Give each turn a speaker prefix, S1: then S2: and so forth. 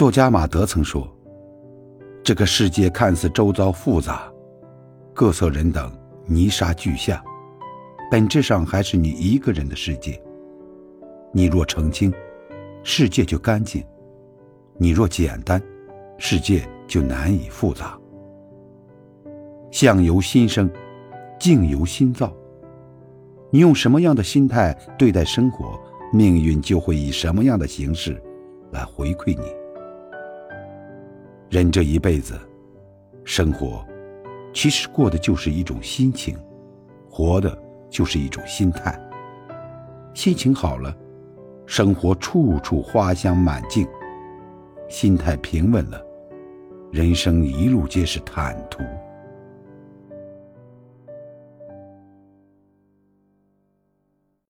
S1: 作家马德曾说：“这个世界看似周遭复杂，各色人等泥沙俱下，本质上还是你一个人的世界。你若澄清，世界就干净；你若简单，世界就难以复杂。相由心生，境由心造。你用什么样的心态对待生活，命运就会以什么样的形式来回馈你。”人这一辈子，生活其实过的就是一种心情，活的就是一种心态。心情好了，生活处处花香满径；心态平稳了，人生一路皆是坦途。